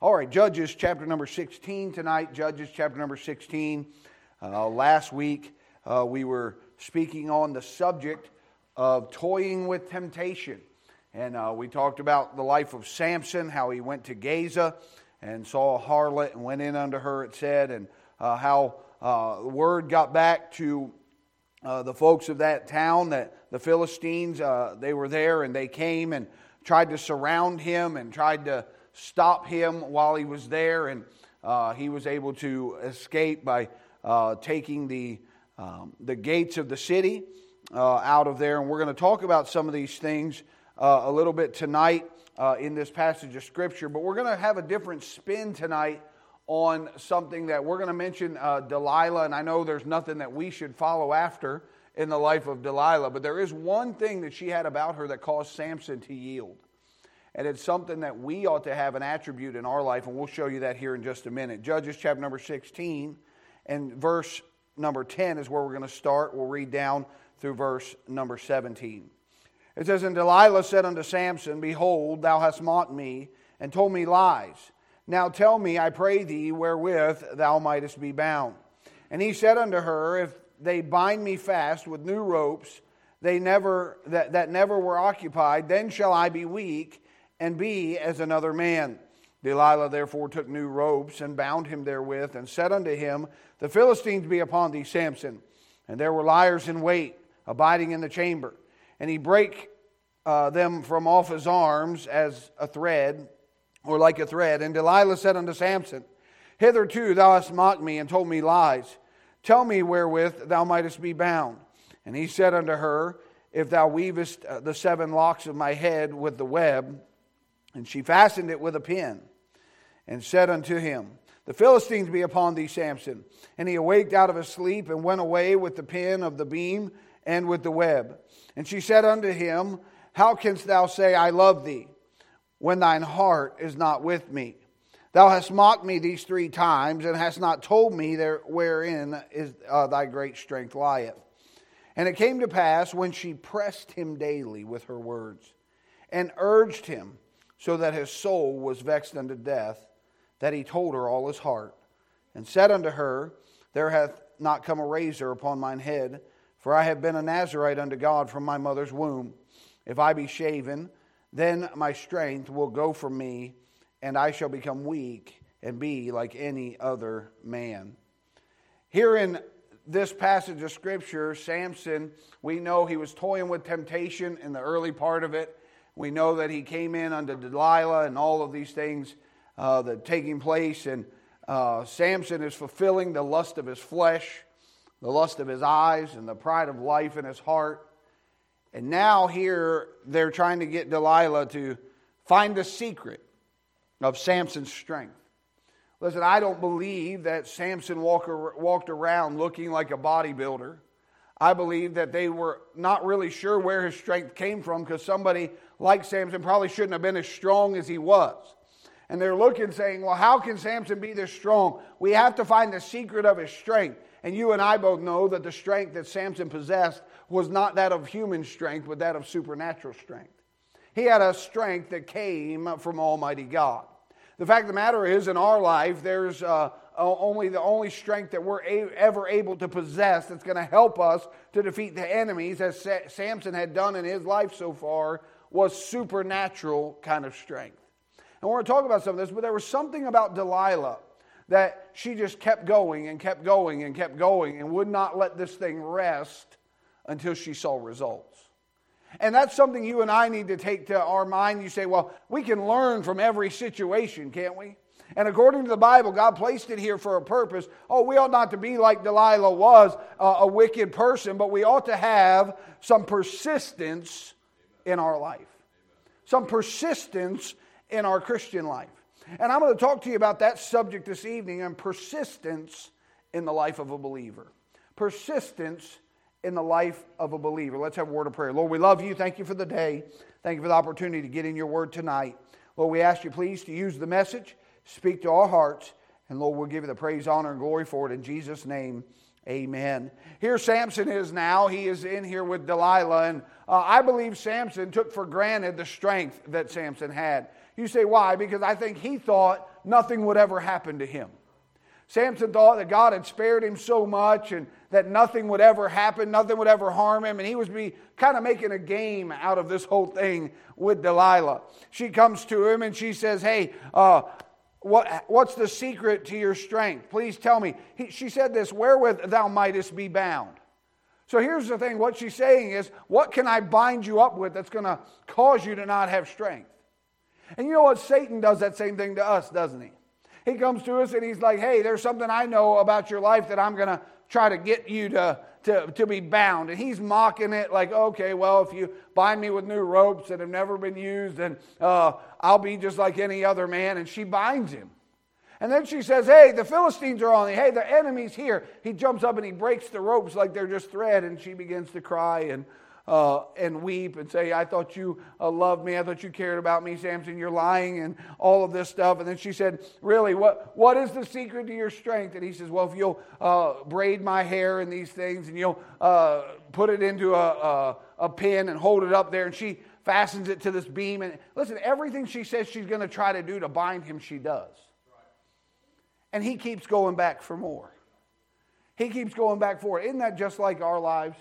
All right, Judges chapter number 16 tonight. Judges chapter number 16. Uh, last week uh, we were speaking on the subject of toying with temptation. And uh, we talked about the life of Samson, how he went to Gaza and saw a harlot and went in under her, it said, and uh, how uh, word got back to uh, the folks of that town that the Philistines, they were there and they came and tried to surround him and tried to stop him while he was there, and uh, he was able to escape by uh, taking the, um, the gates of the city uh, out of there. And we're going to talk about some of these things uh, a little bit tonight uh, in this passage of Scripture, but we're going to have a different spin tonight on something that we're going to mention uh, Delilah, and I know there's nothing that we should follow after in the life of Delilah, but there is one thing that she had about her that caused Samson to yield. And it's something that we ought to have an attribute in our life, and we'll show you that here in just a minute. Judges chapter number 16 and verse number 10 is where we're going to start. We'll read down through verse number 17. It says, And Delilah said unto Samson, Behold, thou hast mocked me and told me lies. Now tell me, I pray thee, wherewith thou mightest be bound. And he said unto her, If they bind me fast with new ropes, they never that, that never were occupied, then shall I be weak and be as another man. Delilah therefore took new ropes and bound him therewith, and said unto him, The Philistines be upon thee, Samson. And there were liars in wait, abiding in the chamber. And he brake uh, them from off his arms as a thread, or like a thread. And Delilah said unto Samson, Hitherto thou hast mocked me and told me lies. Tell me wherewith thou mightest be bound. And he said unto her, If thou weavest uh, the seven locks of my head with the web, and she fastened it with a pin and said unto him, The Philistines be upon thee, Samson. And he awaked out of his sleep and went away with the pin of the beam and with the web. And she said unto him, How canst thou say, I love thee, when thine heart is not with me? Thou hast mocked me these three times, and hast not told me there wherein is uh, thy great strength lieth. And it came to pass when she pressed him daily with her words, and urged him so that his soul was vexed unto death, that he told her all his heart, and said unto her, There hath not come a razor upon mine head, for I have been a Nazarite unto God from my mother's womb. If I be shaven, then my strength will go from me, and I shall become weak and be like any other man. Here in this passage of Scripture, Samson, we know he was toying with temptation in the early part of it. We know that he came in under Delilah and all of these things uh, that taking place. And uh, Samson is fulfilling the lust of his flesh, the lust of his eyes, and the pride of life in his heart. And now, here, they're trying to get Delilah to find the secret of Samson's strength. Listen, I don't believe that Samson walk, walked around looking like a bodybuilder. I believe that they were not really sure where his strength came from because somebody like Samson probably shouldn't have been as strong as he was. And they're looking, saying, Well, how can Samson be this strong? We have to find the secret of his strength. And you and I both know that the strength that Samson possessed was not that of human strength, but that of supernatural strength. He had a strength that came from Almighty God. The fact of the matter is, in our life, there's uh, Uh, only the only strength that we're a- ever able to possess that's going to help us to defeat the enemies, as Sa- Samson had done in his life so far, was supernatural kind of strength. And we're going to talk about some of this, but there was something about Delilah that she just kept going and kept going and kept going and would not let this thing rest until she saw results. And that's something you and I need to take to our mind. You say, well, we can learn from every situation, can't we? And according to the Bible, God placed it here for a purpose. Oh, we ought not to be like Delilah was, uh, a wicked person, but we ought to have some persistence in our life, some persistence in our Christian life. And I'm going to talk to you about that subject this evening and persistence in the life of a believer. Persistence in the life of a believer. Let's have a word of prayer. Lord, we love you. Thank you for the day. Thank you for the opportunity to get in your word tonight. Lord, we ask you please to use the message, speak to our hearts, and Lord, we'll give you the praise, honor, and glory for it in Jesus' name. Amen. Here Samson is now. He is in here with Delilah. And uh, I believe Samson took for granted the strength that Samson had. You say, why? Because I think he thought nothing would ever happen to him. Samson thought that God had spared him so much and that nothing would ever happen, nothing would ever harm him, and he was be kind of making a game out of this whole thing with Delilah. She comes to him and she says, "Hey, uh, what, what's the secret to your strength? Please tell me." He, she said this, "Wherewith thou mightest be bound." So here's the thing: what she's saying is, "What can I bind you up with that's going to cause you to not have strength?" And you know what? Satan does that same thing to us, doesn't he? He comes to us and he's like, hey, there's something I know about your life that I'm going to try to get you to, to, to be bound. And he's mocking it like, okay, well, if you bind me with new ropes that have never been used, then uh, I'll be just like any other man. And she binds him. And then she says, Hey, the Philistines are on me. Hey, the enemy's here. He jumps up and he breaks the ropes like they're just thread. And she begins to cry. And uh, and weep and say, I thought you uh, loved me. I thought you cared about me, Samson. You're lying and all of this stuff. And then she said, Really, what, what is the secret to your strength? And he says, Well, if you'll uh, braid my hair and these things and you'll uh, put it into a, a, a pin and hold it up there. And she fastens it to this beam. And listen, everything she says she's going to try to do to bind him, she does. And he keeps going back for more. He keeps going back for it. Isn't that just like our lives?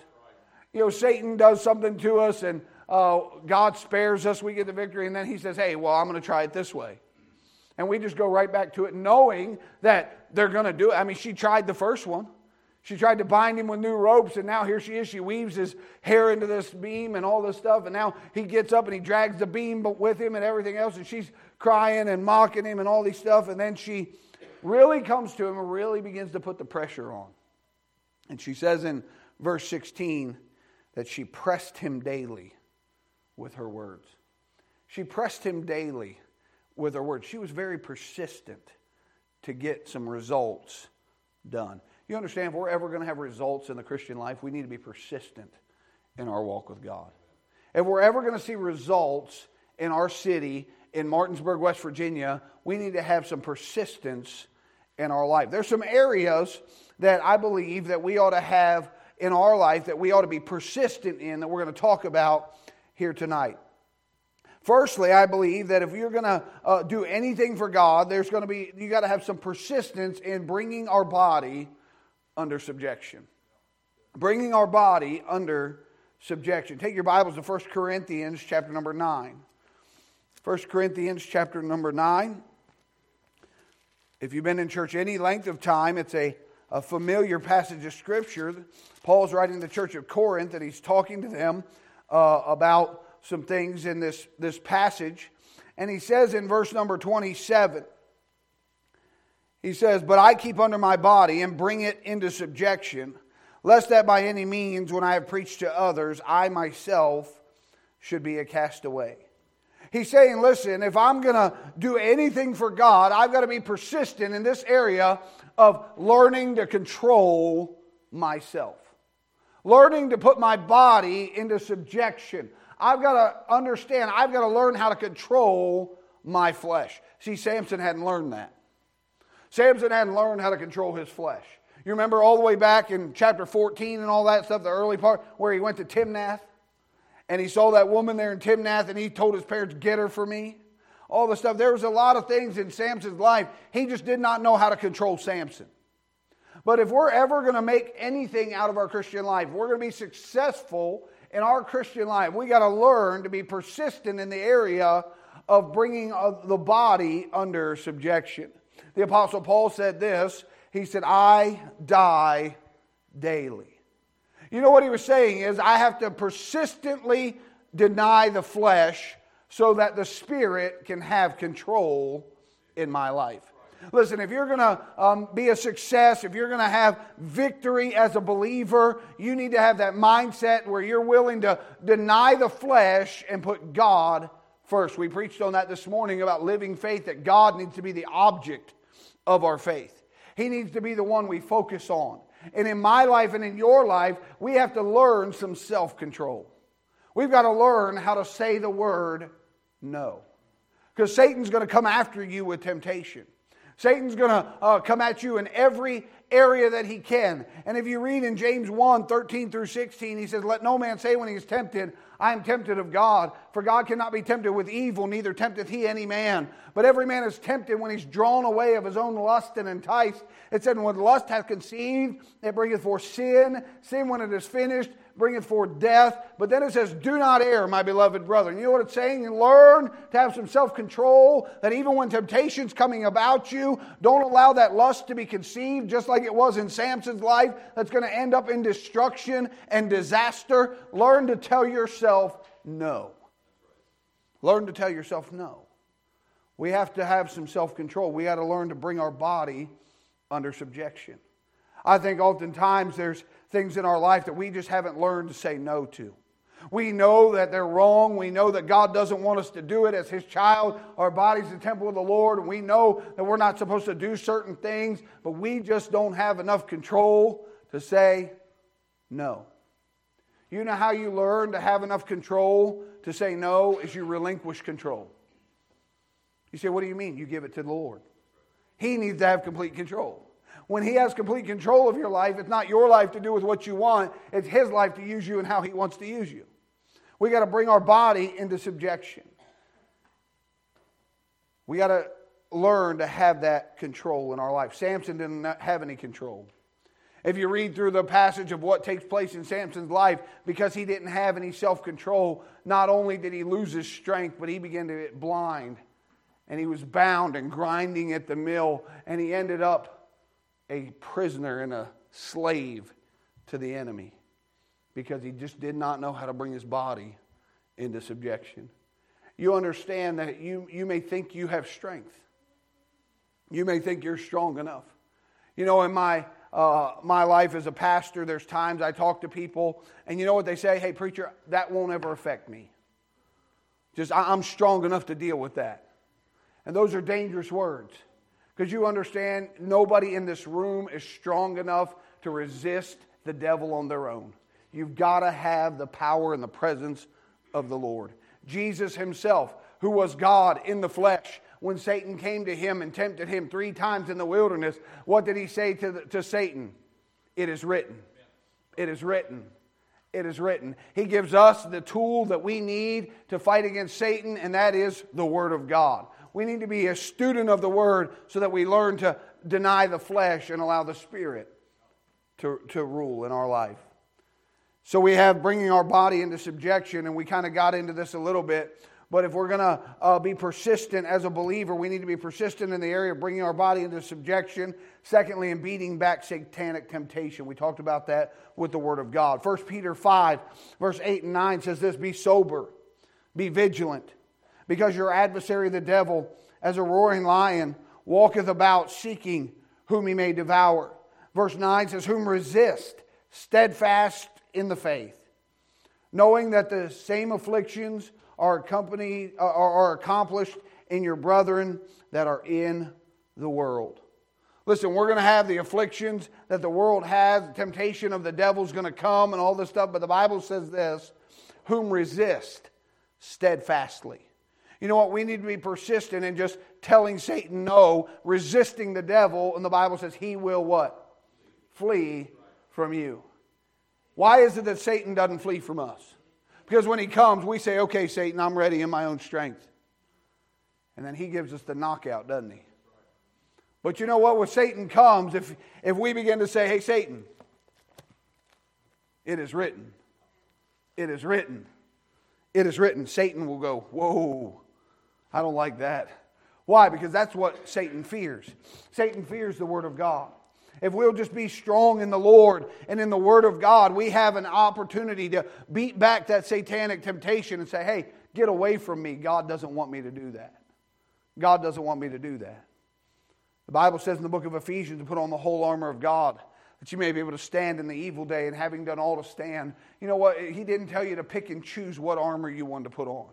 You know, Satan does something to us and uh, God spares us, we get the victory, and then he says, hey, well, I'm going to try it this way. And we just go right back to it, knowing that they're going to do it. I mean, she tried the first one. She tried to bind him with new ropes, and now here she is. She weaves his hair into this beam and all this stuff, and now he gets up and he drags the beam with him and everything else, and she's crying and mocking him and all these stuff, and then she really comes to him and really begins to put the pressure on. And she says in verse 16, that she pressed him daily with her words. She pressed him daily with her words. She was very persistent to get some results done. You understand, if we're ever going to have results in the Christian life, we need to be persistent in our walk with God. If we're ever going to see results in our city, in Martinsburg, West Virginia, we need to have some persistence in our life. There's some areas that I believe that we ought to have in our life that we ought to be persistent in that we're going to talk about here tonight. Firstly, I believe that if you're going to uh, do anything for God, there's going to be, you got to have some persistence in bringing our body under subjection. Bringing our body under subjection. Take your Bibles to 1 Corinthians chapter number 9. 1 Corinthians chapter number 9. If you've been in church any length of time, it's a a familiar passage of Scripture. Paul's writing the church of Corinth, and he's talking to them uh, about some things in this, this passage. And he says in verse number 27, he says, But I keep under my body and bring it into subjection, lest that by any means, when I have preached to others, I myself should be a castaway. He's saying, listen, if I'm going to do anything for God, I've got to be persistent in this area of learning to control myself, learning to put my body into subjection. I've got to understand, I've got to learn how to control my flesh. See, Samson hadn't learned that. Samson hadn't learned how to control his flesh. You remember all the way back in chapter 14 and all that stuff, the early part, where he went to Timnath and he saw that woman there in Timnath and he told his parents, Get her for me all the stuff. There was a lot of things in Samson's life. He just did not know how to control Samson. But if we're ever going to make anything out of our Christian life, we're going to be successful in our Christian life, we got to learn to be persistent in the area of bringing the body under subjection. The Apostle Paul said this He said, I die daily. You know what he was saying is, I have to persistently deny the flesh so that the Spirit can have control in my life. Listen, if you're going to um, be a success, if you're going to have victory as a believer, you need to have that mindset where you're willing to deny the flesh and put God first. We preached on that this morning about living faith, that God needs to be the object of our faith. He needs to be the one we focus on. And in my life and in your life, we have to learn some self control. We've got to learn how to say the word no. Because Satan's going to come after you with temptation. Satan's going to uh, come at you in every area that he can. And if you read in James 1 13 through 16, he says, Let no man say when he is tempted, I am tempted of God. For God cannot be tempted with evil, neither tempteth he any man. But every man is tempted when he's drawn away of his own lust and enticed. It said, When lust hath conceived, it bringeth forth sin. Sin, when it is finished, bringeth forth death. But then it says, Do not err, my beloved brother. You know what it's saying? Learn to have some self control, that even when temptation's coming about you, don't allow that lust to be conceived, just like it was in Samson's life, that's going to end up in destruction and disaster. Learn to tell yourself no. Learn to tell yourself no. We have to have some self control. We got to learn to bring our body under subjection. I think oftentimes there's things in our life that we just haven't learned to say no to. We know that they're wrong. We know that God doesn't want us to do it as His child. Our body's the temple of the Lord. We know that we're not supposed to do certain things, but we just don't have enough control to say no. You know how you learn to have enough control to say no is you relinquish control. You say, What do you mean? You give it to the Lord. He needs to have complete control. When He has complete control of your life, it's not your life to do with what you want, it's His life to use you and how He wants to use you. We got to bring our body into subjection. We got to learn to have that control in our life. Samson didn't have any control. If you read through the passage of what takes place in Samson's life, because he didn't have any self control, not only did he lose his strength, but he began to get blind. And he was bound and grinding at the mill, and he ended up a prisoner and a slave to the enemy because he just did not know how to bring his body into subjection. You understand that you, you may think you have strength. You may think you're strong enough. You know, in my, uh, my life as a pastor, there's times I talk to people, and you know what they say? Hey, preacher, that won't ever affect me. Just, I'm strong enough to deal with that. And those are dangerous words. Because you understand, nobody in this room is strong enough to resist the devil on their own. You've got to have the power and the presence of the Lord. Jesus himself, who was God in the flesh, when Satan came to him and tempted him three times in the wilderness, what did he say to, the, to Satan? It is written. It is written. It is written. He gives us the tool that we need to fight against Satan, and that is the Word of God. We need to be a student of the Word so that we learn to deny the flesh and allow the Spirit to, to rule in our life. So we have bringing our body into subjection, and we kind of got into this a little bit. But if we're going to uh, be persistent as a believer, we need to be persistent in the area of bringing our body into subjection. Secondly, in beating back satanic temptation. We talked about that with the Word of God. 1 Peter 5, verse 8 and 9 says this Be sober, be vigilant because your adversary, the devil, as a roaring lion, walketh about seeking whom he may devour. Verse 9 says, Whom resist, steadfast in the faith, knowing that the same afflictions are, accompanied, uh, are accomplished in your brethren that are in the world. Listen, we're going to have the afflictions that the world has. The temptation of the devil's going to come and all this stuff. But the Bible says this whom resist steadfastly. You know what? We need to be persistent in just telling Satan no, resisting the devil, and the Bible says he will what? Flee from you. Why is it that Satan doesn't flee from us? Because when he comes, we say, okay, Satan, I'm ready in my own strength. And then he gives us the knockout, doesn't he? But you know what? When Satan comes, if, if we begin to say, hey, Satan, it is written, it is written, it is written, Satan will go, whoa, I don't like that. Why? Because that's what Satan fears. Satan fears the Word of God. If we'll just be strong in the Lord and in the Word of God, we have an opportunity to beat back that satanic temptation and say, hey, get away from me. God doesn't want me to do that. God doesn't want me to do that. The Bible says in the book of Ephesians to put on the whole armor of God that you may be able to stand in the evil day and having done all to stand. You know what? He didn't tell you to pick and choose what armor you wanted to put on.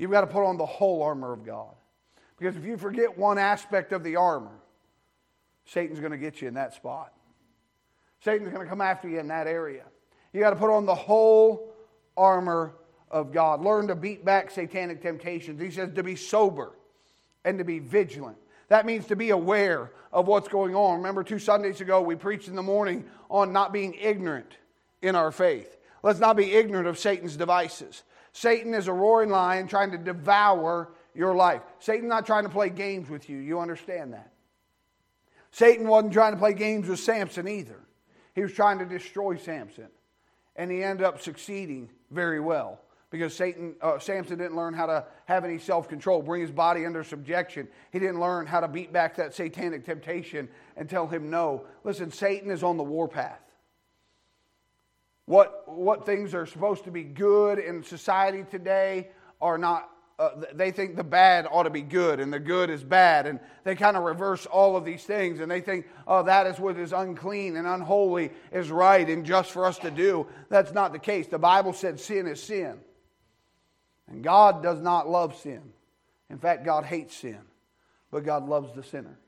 You've got to put on the whole armor of God. Because if you forget one aspect of the armor, Satan's going to get you in that spot. Satan's going to come after you in that area. You got to put on the whole armor of God. Learn to beat back satanic temptations. He says to be sober and to be vigilant. That means to be aware of what's going on. Remember, two Sundays ago, we preached in the morning on not being ignorant in our faith. Let's not be ignorant of Satan's devices. Satan is a roaring lion trying to devour your life. Satan's not trying to play games with you. You understand that. Satan wasn't trying to play games with Samson either. He was trying to destroy Samson. And he ended up succeeding very well because Satan, uh, Samson didn't learn how to have any self control, bring his body under subjection. He didn't learn how to beat back that satanic temptation and tell him no. Listen, Satan is on the warpath. What, what things are supposed to be good in society today are not uh, they think the bad ought to be good and the good is bad. And they kind of reverse all of these things. And they think, oh, that is what is unclean and unholy is right and just for us to do. That's not the case. The Bible said sin is sin. And God does not love sin. In fact, God hates sin. But God loves the sinner.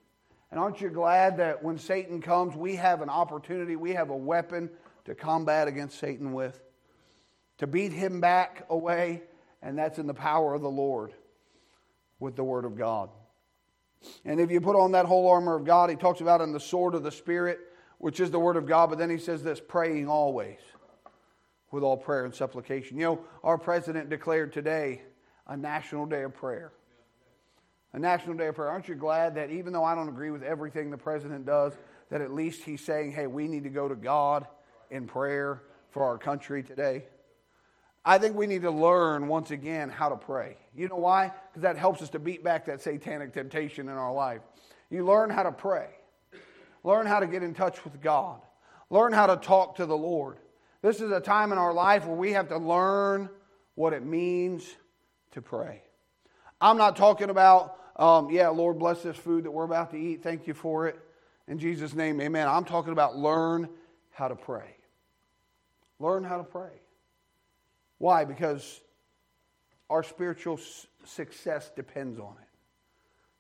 And aren't you glad that when Satan comes, we have an opportunity, we have a weapon to combat against Satan with? To beat him back away and that's in the power of the Lord with the Word of God. And if you put on that whole armor of God, he talks about in the sword of the Spirit, which is the Word of God, but then he says this praying always with all prayer and supplication. You know, our president declared today a national day of prayer. A national day of prayer. Aren't you glad that even though I don't agree with everything the president does, that at least he's saying, hey, we need to go to God in prayer for our country today? I think we need to learn once again how to pray. You know why? Because that helps us to beat back that satanic temptation in our life. You learn how to pray, learn how to get in touch with God, learn how to talk to the Lord. This is a time in our life where we have to learn what it means to pray. I'm not talking about, um, yeah, Lord, bless this food that we're about to eat. Thank you for it. In Jesus' name, amen. I'm talking about learn how to pray. Learn how to pray. Why? Because our spiritual success depends on it.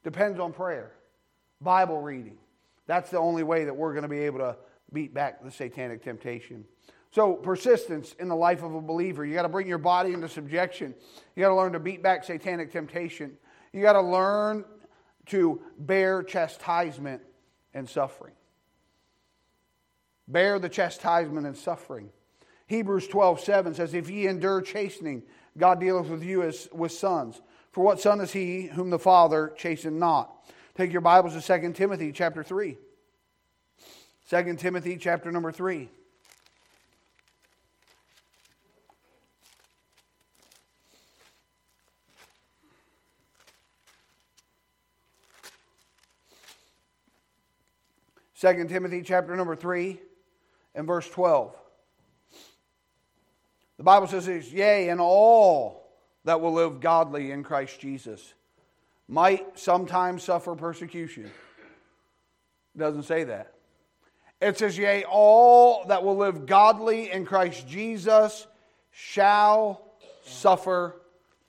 Depends on prayer, Bible reading. That's the only way that we're going to be able to beat back the satanic temptation. So, persistence in the life of a believer. You got to bring your body into subjection. You got to learn to beat back satanic temptation. You got to learn to bear chastisement and suffering. Bear the chastisement and suffering. Hebrews 12, 7 says, If ye endure chastening, God dealeth with you as with sons. For what son is he whom the Father chastened not? Take your Bibles to 2 Timothy chapter 3. 2 Timothy chapter number 3. Second Timothy chapter number 3 and verse 12. The Bible says, it's Yea, and all that will live godly in Christ Jesus might sometimes suffer persecution. It doesn't say that. It says, Yea, all that will live godly in Christ Jesus shall suffer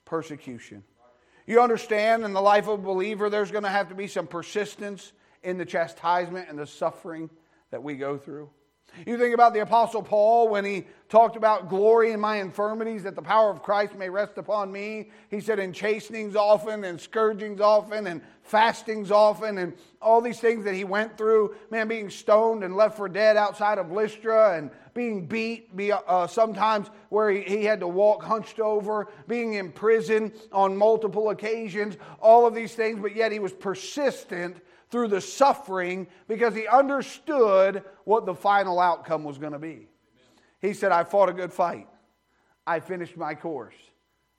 persecution. You understand, in the life of a believer, there's going to have to be some persistence in the chastisement and the suffering that we go through. You think about the Apostle Paul when he talked about glory in my infirmities, that the power of Christ may rest upon me. He said, in chastenings often, and scourgings often, and fastings often, and all these things that he went through. Man, being stoned and left for dead outside of Lystra, and being beat, be, uh, sometimes where he, he had to walk hunched over, being in prison on multiple occasions, all of these things, but yet he was persistent through the suffering because he understood what the final outcome was going to be. He said, I fought a good fight. I finished my course.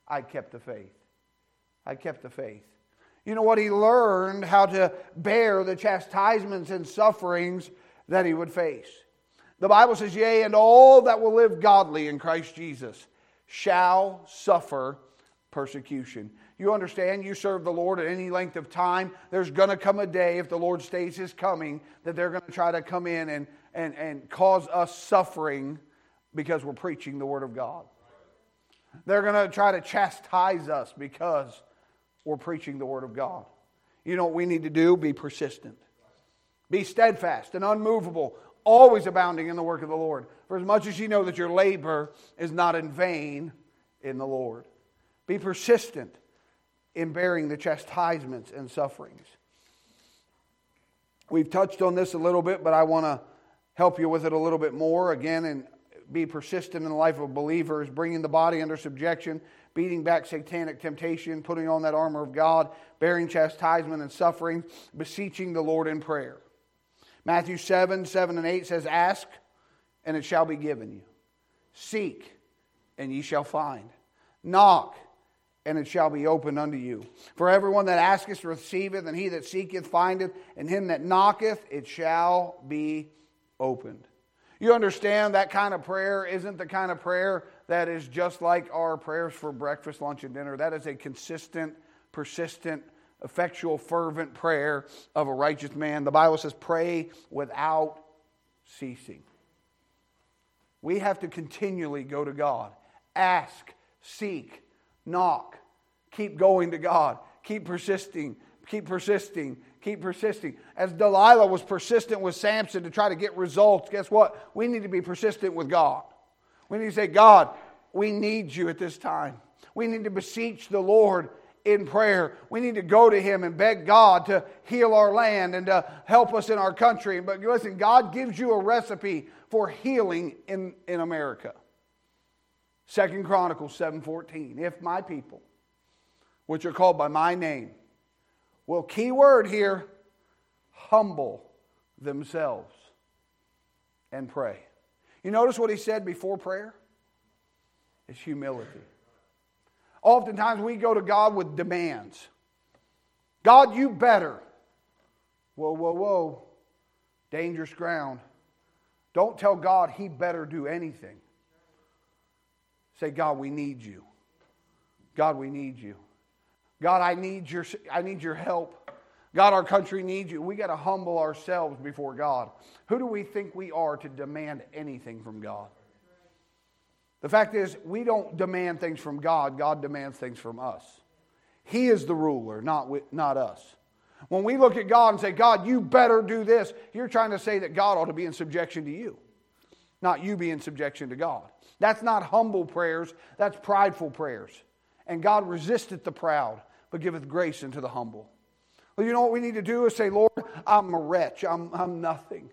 I kept the faith. I kept the faith. You know what? He learned how to bear the chastisements and sufferings that he would face. The Bible says, Yea, and all that will live godly in Christ Jesus shall suffer persecution. You understand, you serve the Lord at any length of time. There's going to come a day, if the Lord stays his coming, that they're going to try to come in and, and, and cause us suffering because we're preaching the Word of God. They're going to try to chastise us because we're preaching the Word of God. You know what we need to do? Be persistent, be steadfast and unmovable, always abounding in the work of the Lord. For as much as you know that your labor is not in vain in the Lord, be persistent in bearing the chastisements and sufferings. We've touched on this a little bit, but I want to help you with it a little bit more again and be persistent in the life of believers, bringing the body under subjection, beating back satanic temptation, putting on that armor of God, bearing chastisement and suffering, beseeching the Lord in prayer. Matthew 7 7 and 8 says, Ask, and it shall be given you. Seek, and ye shall find. Knock, and it shall be opened unto you. For everyone that asketh receiveth, and he that seeketh findeth, and him that knocketh it shall be opened. You understand that kind of prayer isn't the kind of prayer that is just like our prayers for breakfast, lunch, and dinner. That is a consistent, persistent, effectual, fervent prayer of a righteous man. The Bible says, pray without ceasing. We have to continually go to God, ask, seek, knock, keep going to God, keep persisting, keep persisting, keep persisting. As Delilah was persistent with Samson to try to get results, guess what? We need to be persistent with God. We need to say, God, we need you at this time. We need to beseech the Lord in prayer. We need to go to Him and beg God to heal our land and to help us in our country. But listen, God gives you a recipe for healing in, in America. Second Chronicles 7:14. If my people, which are called by my name, will key word here, humble themselves and pray. You notice what he said before prayer? It's humility. Oftentimes we go to God with demands. God, you better. Whoa, whoa, whoa. Dangerous ground. Don't tell God he better do anything. Say, God, we need you. God, we need you. God, I need your, I need your help. God, our country needs you. We got to humble ourselves before God. Who do we think we are to demand anything from God? The fact is, we don't demand things from God, God demands things from us. He is the ruler, not, we, not us. When we look at God and say, God, you better do this, you're trying to say that God ought to be in subjection to you, not you be in subjection to God. That's not humble prayers, that's prideful prayers. And God resisteth the proud, but giveth grace unto the humble. Well, you know what we need to do is say, Lord, I'm a wretch, I'm, I'm nothing.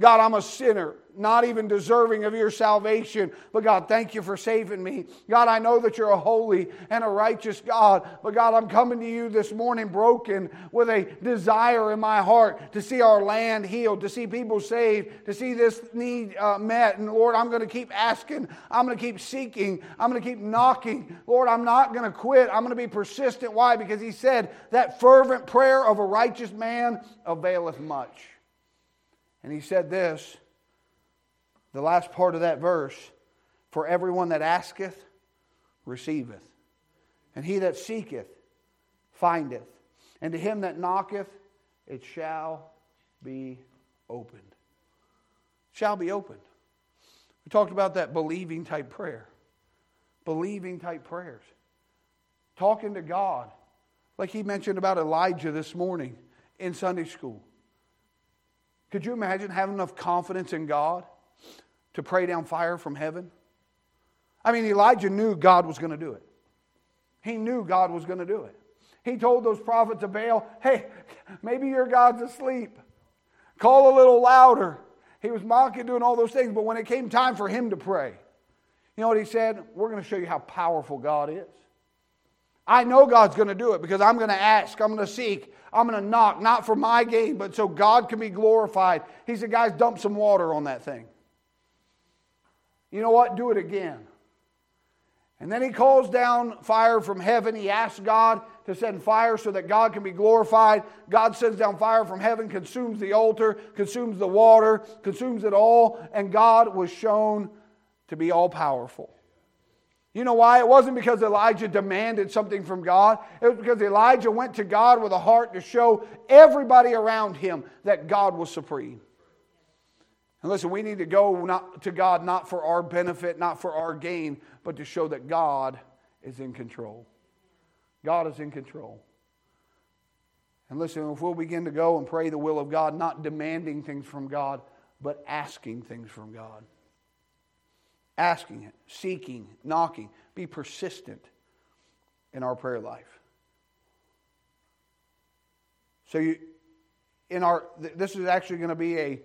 God, I'm a sinner, not even deserving of your salvation. But God, thank you for saving me. God, I know that you're a holy and a righteous God. But God, I'm coming to you this morning broken with a desire in my heart to see our land healed, to see people saved, to see this need uh, met. And Lord, I'm going to keep asking. I'm going to keep seeking. I'm going to keep knocking. Lord, I'm not going to quit. I'm going to be persistent. Why? Because He said that fervent prayer of a righteous man availeth much. And he said this, the last part of that verse For everyone that asketh, receiveth. And he that seeketh, findeth. And to him that knocketh, it shall be opened. Shall be opened. We talked about that believing type prayer. Believing type prayers. Talking to God. Like he mentioned about Elijah this morning in Sunday school. Could you imagine having enough confidence in God to pray down fire from heaven? I mean, Elijah knew God was going to do it. He knew God was going to do it. He told those prophets of Baal, hey, maybe your God's asleep. Call a little louder. He was mocking, doing all those things, but when it came time for him to pray, you know what he said? We're going to show you how powerful God is. I know God's going to do it because I'm going to ask, I'm going to seek, I'm going to knock, not for my gain, but so God can be glorified. He said, guys, dump some water on that thing. You know what? Do it again. And then he calls down fire from heaven. He asks God to send fire so that God can be glorified. God sends down fire from heaven, consumes the altar, consumes the water, consumes it all, and God was shown to be all powerful. You know why? It wasn't because Elijah demanded something from God. It was because Elijah went to God with a heart to show everybody around him that God was supreme. And listen, we need to go not, to God not for our benefit, not for our gain, but to show that God is in control. God is in control. And listen, if we'll begin to go and pray the will of God, not demanding things from God, but asking things from God asking it, seeking, knocking. Be persistent in our prayer life. So, you, in our, this is actually going to be a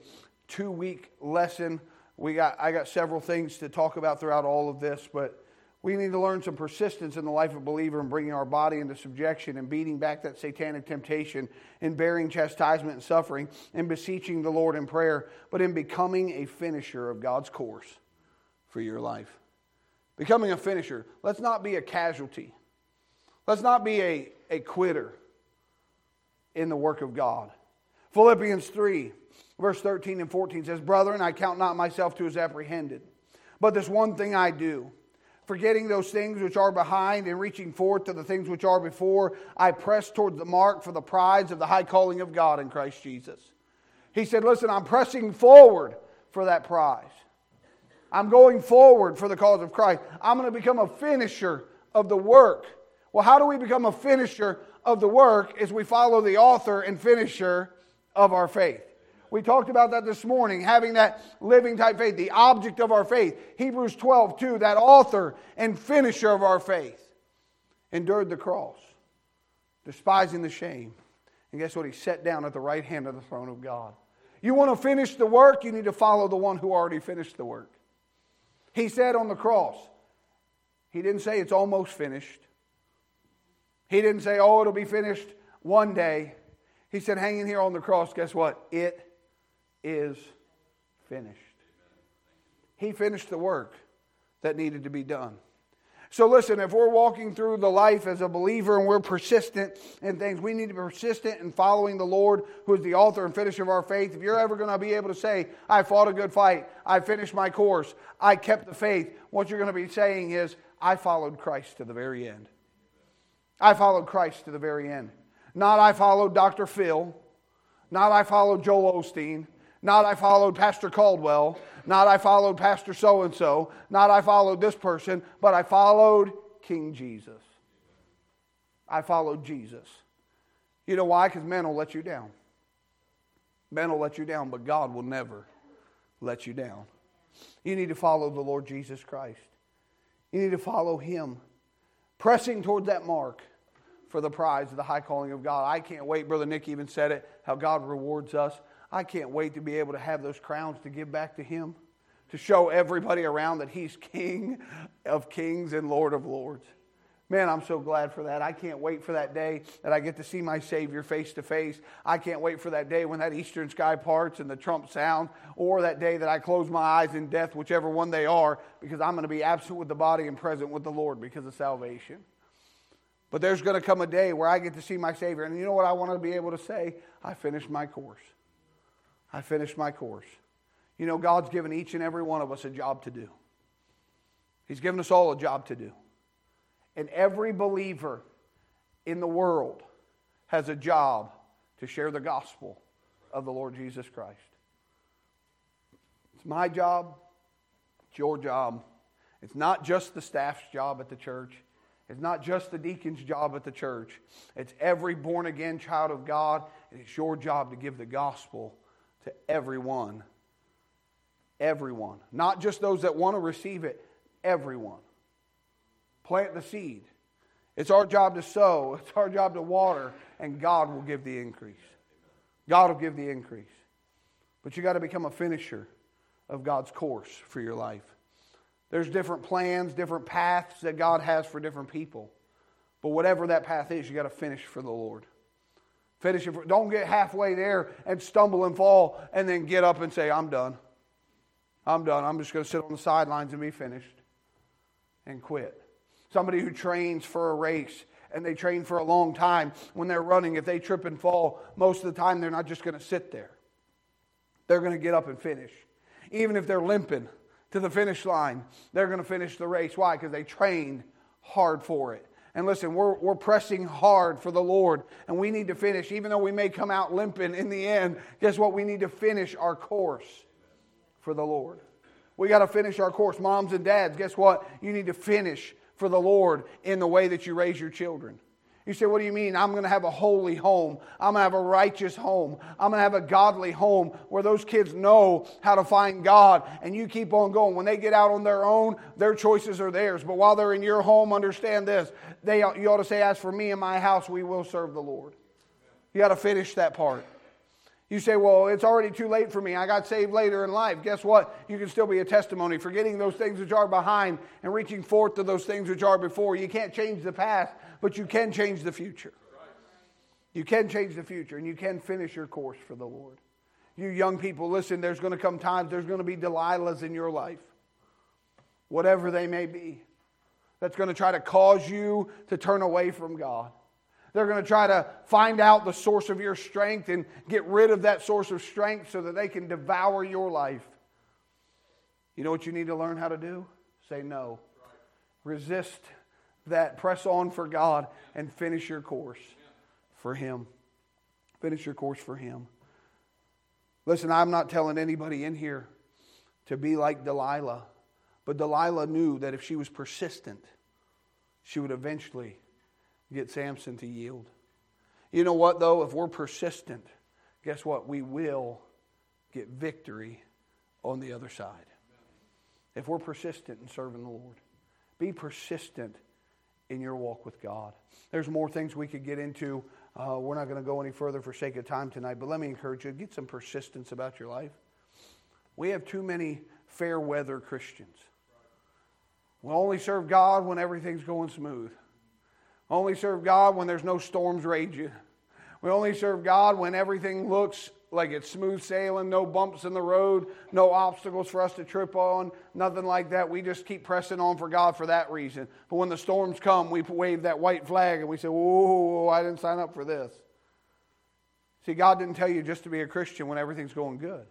two week lesson. We got, I got several things to talk about throughout all of this, but we need to learn some persistence in the life of a believer and bringing our body into subjection and beating back that satanic temptation and bearing chastisement and suffering and beseeching the Lord in prayer, but in becoming a finisher of God's course for your life. Becoming a finisher. Let's not be a casualty. Let's not be a, a quitter in the work of God. Philippians 3, verse 13 and 14 says, Brethren, I count not myself to as apprehended, but this one thing I do forgetting those things which are behind and reaching forth to the things which are before, I press towards the mark for the prize of the high calling of God in Christ Jesus. He said, Listen, I'm pressing forward for that prize. I'm going forward for the cause of Christ. I'm going to become a finisher of the work. Well, how do we become a finisher of the work? Is we follow the author and finisher of our faith. We talked about that this morning, having that living type faith, the object of our faith. Hebrews 12, 2, that author and finisher of our faith endured the cross, despising the shame. And guess what? He sat down at the right hand of the throne of God. You want to finish the work, you need to follow the one who already finished the work. He said on the cross, He didn't say it's almost finished. He didn't say, oh, it'll be finished one day. He said, hanging here on the cross, guess what? It is finished. He finished the work that needed to be done. So, listen, if we're walking through the life as a believer and we're persistent in things, we need to be persistent in following the Lord, who is the author and finisher of our faith. If you're ever going to be able to say, I fought a good fight, I finished my course, I kept the faith, what you're going to be saying is, I followed Christ to the very end. I followed Christ to the very end. Not I followed Dr. Phil, not I followed Joel Osteen, not I followed Pastor Caldwell. Not I followed Pastor so and so. Not I followed this person, but I followed King Jesus. I followed Jesus. You know why? Because men will let you down. Men will let you down, but God will never let you down. You need to follow the Lord Jesus Christ. You need to follow Him, pressing toward that mark for the prize of the high calling of God. I can't wait. Brother Nick even said it how God rewards us. I can't wait to be able to have those crowns to give back to Him, to show everybody around that He's King of kings and Lord of lords. Man, I'm so glad for that. I can't wait for that day that I get to see my Savior face to face. I can't wait for that day when that eastern sky parts and the trump sound, or that day that I close my eyes in death, whichever one they are, because I'm going to be absent with the body and present with the Lord because of salvation. But there's going to come a day where I get to see my Savior. And you know what I want to be able to say? I finished my course. I finished my course. You know, God's given each and every one of us a job to do. He's given us all a job to do. And every believer in the world has a job to share the gospel of the Lord Jesus Christ. It's my job, it's your job. It's not just the staff's job at the church. It's not just the deacon's job at the church. It's every born again child of God, and it's your job to give the gospel to everyone. Everyone. Not just those that want to receive it, everyone. Plant the seed. It's our job to sow, it's our job to water, and God will give the increase. God will give the increase. But you got to become a finisher of God's course for your life. There's different plans, different paths that God has for different people. But whatever that path is, you got to finish for the Lord. Finish it. Don't get halfway there and stumble and fall and then get up and say, I'm done. I'm done. I'm just going to sit on the sidelines and be finished and quit. Somebody who trains for a race and they train for a long time, when they're running, if they trip and fall, most of the time they're not just going to sit there. They're going to get up and finish. Even if they're limping to the finish line, they're going to finish the race. Why? Because they trained hard for it. And listen, we're, we're pressing hard for the Lord, and we need to finish. Even though we may come out limping in the end, guess what? We need to finish our course for the Lord. We got to finish our course. Moms and dads, guess what? You need to finish for the Lord in the way that you raise your children. You say, What do you mean? I'm going to have a holy home. I'm going to have a righteous home. I'm going to have a godly home where those kids know how to find God and you keep on going. When they get out on their own, their choices are theirs. But while they're in your home, understand this. They, you ought to say, As for me and my house, we will serve the Lord. You got to finish that part. You say, well, it's already too late for me. I got saved later in life. Guess what? You can still be a testimony, forgetting those things which are behind and reaching forth to those things which are before. You can't change the past, but you can change the future. You can change the future, and you can finish your course for the Lord. You young people, listen, there's going to come times, there's going to be Delilahs in your life, whatever they may be, that's going to try to cause you to turn away from God. They're going to try to find out the source of your strength and get rid of that source of strength so that they can devour your life. You know what you need to learn how to do? Say no. Resist that. Press on for God and finish your course for Him. Finish your course for Him. Listen, I'm not telling anybody in here to be like Delilah, but Delilah knew that if she was persistent, she would eventually get Samson to yield. You know what, though? If we're persistent, guess what? We will get victory on the other side. If we're persistent in serving the Lord, be persistent in your walk with God. There's more things we could get into. Uh, we're not going to go any further for sake of time tonight, but let me encourage you get some persistence about your life. We have too many fair weather Christians. We only serve God when everything's going smooth We only serve God when there's no storms raging. We only serve God when everything looks like it's smooth sailing, no bumps in the road, no obstacles for us to trip on, nothing like that. We just keep pressing on for God for that reason. But when the storms come, we wave that white flag and we say, Whoa, I didn't sign up for this. See, God didn't tell you just to be a Christian when everything's going good.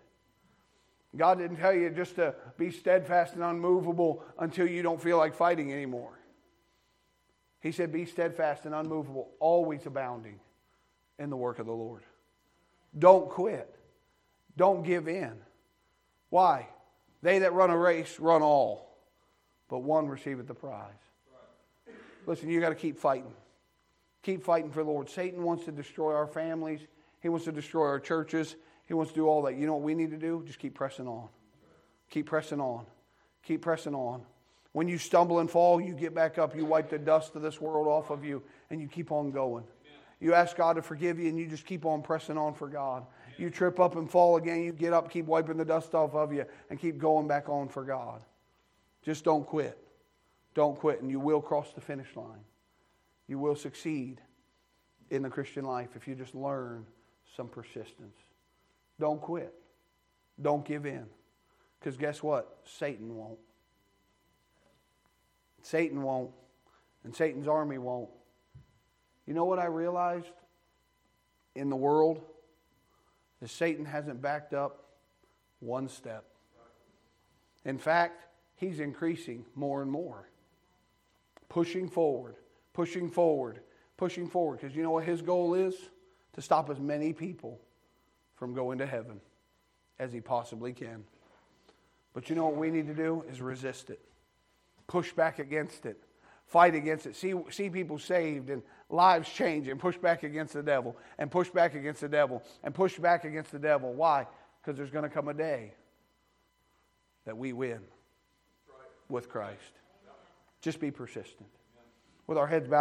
God didn't tell you just to be steadfast and unmovable until you don't feel like fighting anymore. He said, Be steadfast and unmovable, always abounding in the work of the Lord. Don't quit. Don't give in. Why? They that run a race run all, but one receiveth the prize. Listen, you got to keep fighting. Keep fighting for the Lord. Satan wants to destroy our families, he wants to destroy our churches, he wants to do all that. You know what we need to do? Just keep pressing on. Keep pressing on. Keep pressing on. When you stumble and fall, you get back up, you wipe the dust of this world off of you, and you keep on going. You ask God to forgive you, and you just keep on pressing on for God. You trip up and fall again, you get up, keep wiping the dust off of you, and keep going back on for God. Just don't quit. Don't quit, and you will cross the finish line. You will succeed in the Christian life if you just learn some persistence. Don't quit. Don't give in. Because guess what? Satan won't. Satan won't, and Satan's army won't. You know what I realized in the world? Is Satan hasn't backed up one step. In fact, he's increasing more and more. Pushing forward, pushing forward, pushing forward. Because you know what his goal is? To stop as many people from going to heaven as he possibly can. But you know what we need to do is resist it push back against it, fight against it, see, see people saved and lives change, and push back against the devil, and push back against the devil, and push back against the devil. Why? Because there's going to come a day that we win with Christ. Just be persistent. With our heads bowed.